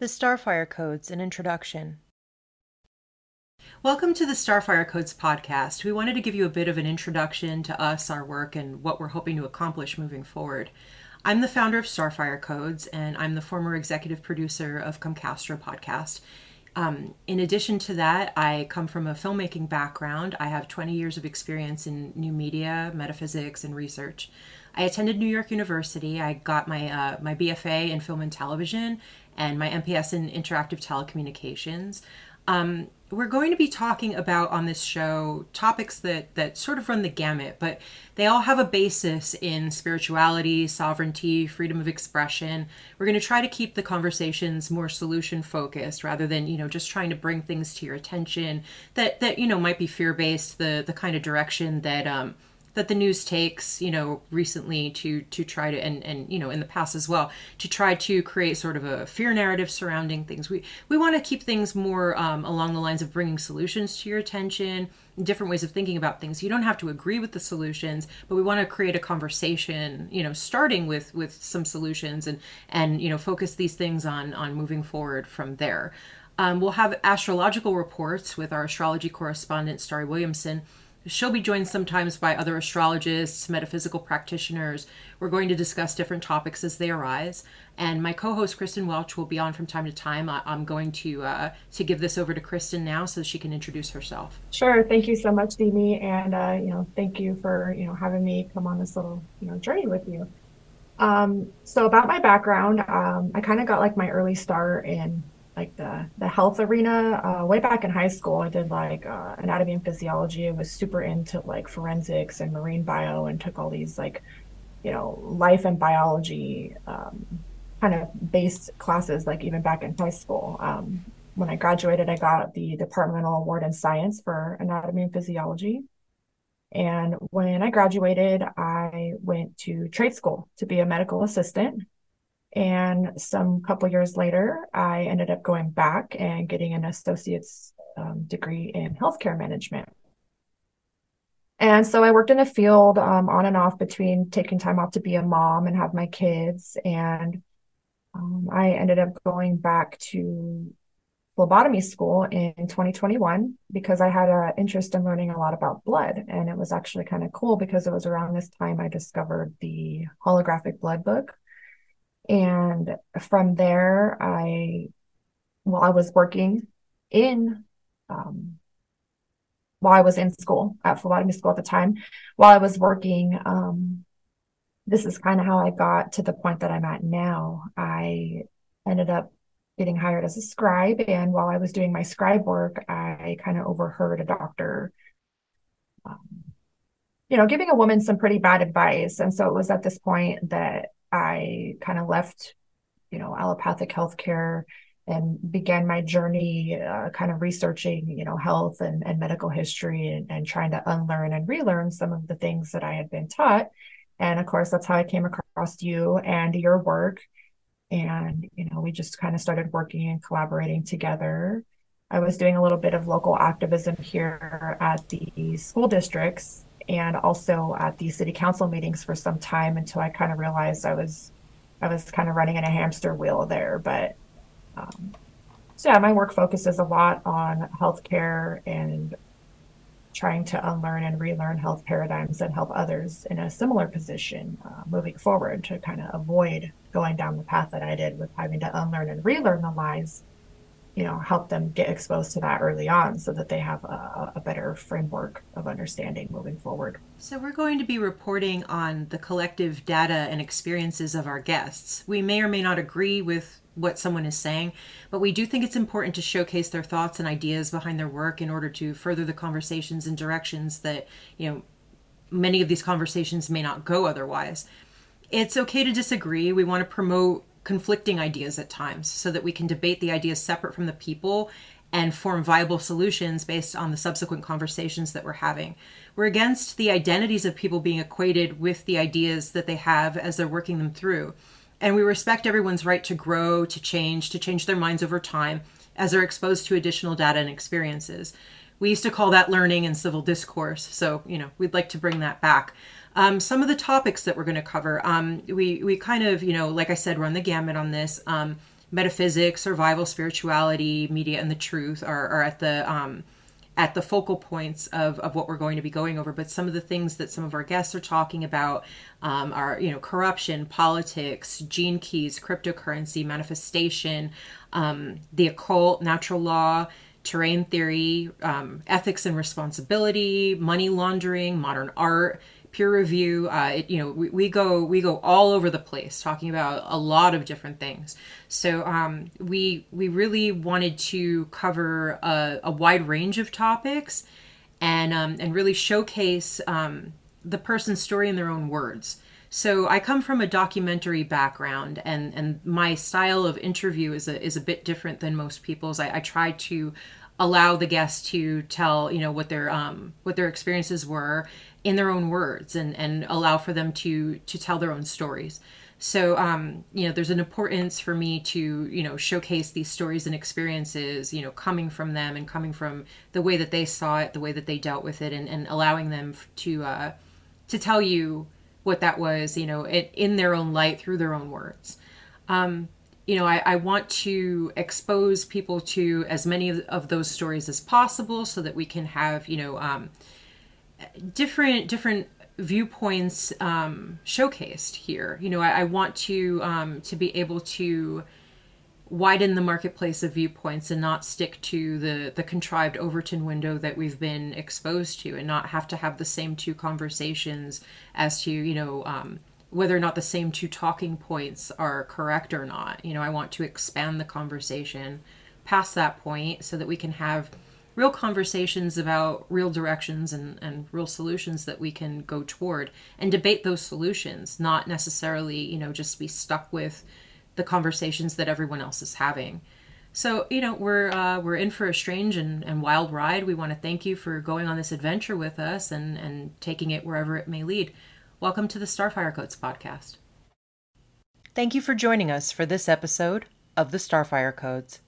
The Starfire Codes An Introduction. Welcome to the Starfire Codes podcast. We wanted to give you a bit of an introduction to us, our work, and what we're hoping to accomplish moving forward. I'm the founder of Starfire Codes, and I'm the former executive producer of Comcastro podcast. Um, in addition to that, I come from a filmmaking background. I have 20 years of experience in new media, metaphysics, and research. I attended New York University. I got my uh, my BFA in film and television and my MPS in interactive telecommunications. Um, we're going to be talking about on this show topics that that sort of run the gamut, but they all have a basis in spirituality, sovereignty, freedom of expression. We're going to try to keep the conversations more solution focused rather than you know just trying to bring things to your attention that that you know might be fear based. The the kind of direction that um, that the news takes, you know, recently to to try to and and you know in the past as well to try to create sort of a fear narrative surrounding things. We we want to keep things more um, along the lines of bringing solutions to your attention, different ways of thinking about things. You don't have to agree with the solutions, but we want to create a conversation, you know, starting with with some solutions and and you know focus these things on on moving forward from there. Um, we'll have astrological reports with our astrology correspondent Starry Williamson She'll be joined sometimes by other astrologists, metaphysical practitioners. We're going to discuss different topics as they arise. And my co-host Kristen Welch will be on from time to time. I, am going to uh, to give this over to Kristen now so she can introduce herself. Sure. Thank you so much, Demi, and uh, you know, thank you for you know having me come on this little you know journey with you. Um, so about my background, um, I kind of got like my early start in like the the health arena uh, way back in high school i did like uh, anatomy and physiology. I was super into like forensics and marine bio and took all these like you know life and biology um, kind of based classes like even back in high school. Um, when i graduated i got the departmental award in science for anatomy and physiology. And when i graduated i went to trade school to be a medical assistant and some couple years later, I ended up going back and getting an associate's um, degree in healthcare management. And so I worked in the field um, on and off between taking time off to be a mom and have my kids. And um, I ended up going back to phlebotomy school in 2021 because I had an interest in learning a lot about blood. And it was actually kind of cool because it was around this time I discovered the holographic blood book and from there, I, while I was working in, um, while I was in school at phlebotomy school at the time, while I was working, um, this is kind of how I got to the point that I'm at now. I ended up getting hired as a scribe. And while I was doing my scribe work, I kind of overheard a doctor, um, you know, giving a woman some pretty bad advice. And so it was at this point that I kind of left, you know, allopathic healthcare and began my journey uh, kind of researching, you know, health and, and medical history and, and trying to unlearn and relearn some of the things that I had been taught. And of course, that's how I came across you and your work. And, you know, we just kind of started working and collaborating together. I was doing a little bit of local activism here at the school districts and also at the city council meetings for some time until I kind of realized I was I was kind of running in a hamster wheel there. But um, so yeah, my work focuses a lot on healthcare and trying to unlearn and relearn health paradigms and help others in a similar position uh, moving forward to kind of avoid going down the path that I did with having to unlearn and relearn the lies you know help them get exposed to that early on so that they have a, a, better framework of understanding moving forward. So we're going to be reporting on the collective data and experiences of our guests. We may or may not agree with what someone is saying but we do think it's important to showcase their thoughts and ideas behind their work in order to further the conversations and directions that you know many of these conversations may not go otherwise. It's okay to disagree. We want to promote conflicting ideas at times so that we can debate the ideas separate from the people and form viable solutions based on the subsequent conversations that we're having. We're against the identities of people being equated with the ideas that they have as they're working them through. And we respect everyone's right to grow, to change, to change their minds over time as they're exposed to additional data and experiences. We used to call that learning and civil discourse. So, you know, we'd like to bring that back. Um, some of the topics that we're going to cover, um, we we kind of you know, like I said, run the gamut on this. Um, metaphysics, survival, spirituality, media, and the truth are, are at the um, at the focal points of, of what we're going to be going over. But some of the things that some of our guests are talking about um, are, you know, corruption, politics, gene keys, cryptocurrency, manifestation, um, the occult, natural law, terrain theory, um, ethics and responsibility, money laundering, modern art, peer review. Uh, it, you know, we, we go we go all over the place talking about a lot of different things. So um, we we really wanted to cover a, a wide range of topics, and um, and really showcase um, the person's story in their own words. So I come from a documentary background, and and my style of interview is a is a bit different than most people's. I, I try to allow the guests to tell you know what their um what their experiences were in their own words and and allow for them to to tell their own stories so um you know there's an importance for me to you know showcase these stories and experiences you know coming from them and coming from the way that they saw it the way that they dealt with it and, and allowing them to uh to tell you what that was you know it, in their own light through their own words um you know, I, I, want to expose people to as many of, of, those stories as possible so that we can have, you know, um, different different viewpoints um, showcased here. You know, I, I want to um, to be able to widen the marketplace of viewpoints and not stick to the the contrived Overton window that we've been exposed to, and not have to have the same two conversations as to you know um, whether or not the same two talking points are correct or not. You know, I want to expand the conversation past that point so that we can have real conversations about real directions and, and real solutions that we can go toward and debate those solutions, not necessarily, you know, just be stuck with the conversations that everyone else is having. So, you know, we're uh, we're in for a strange and, and wild ride. We want to thank you for going on this adventure with us and, and taking it wherever it may lead. Welcome to the Starfire Codes podcast. Thank you for joining us for this episode of the Starfire Codes.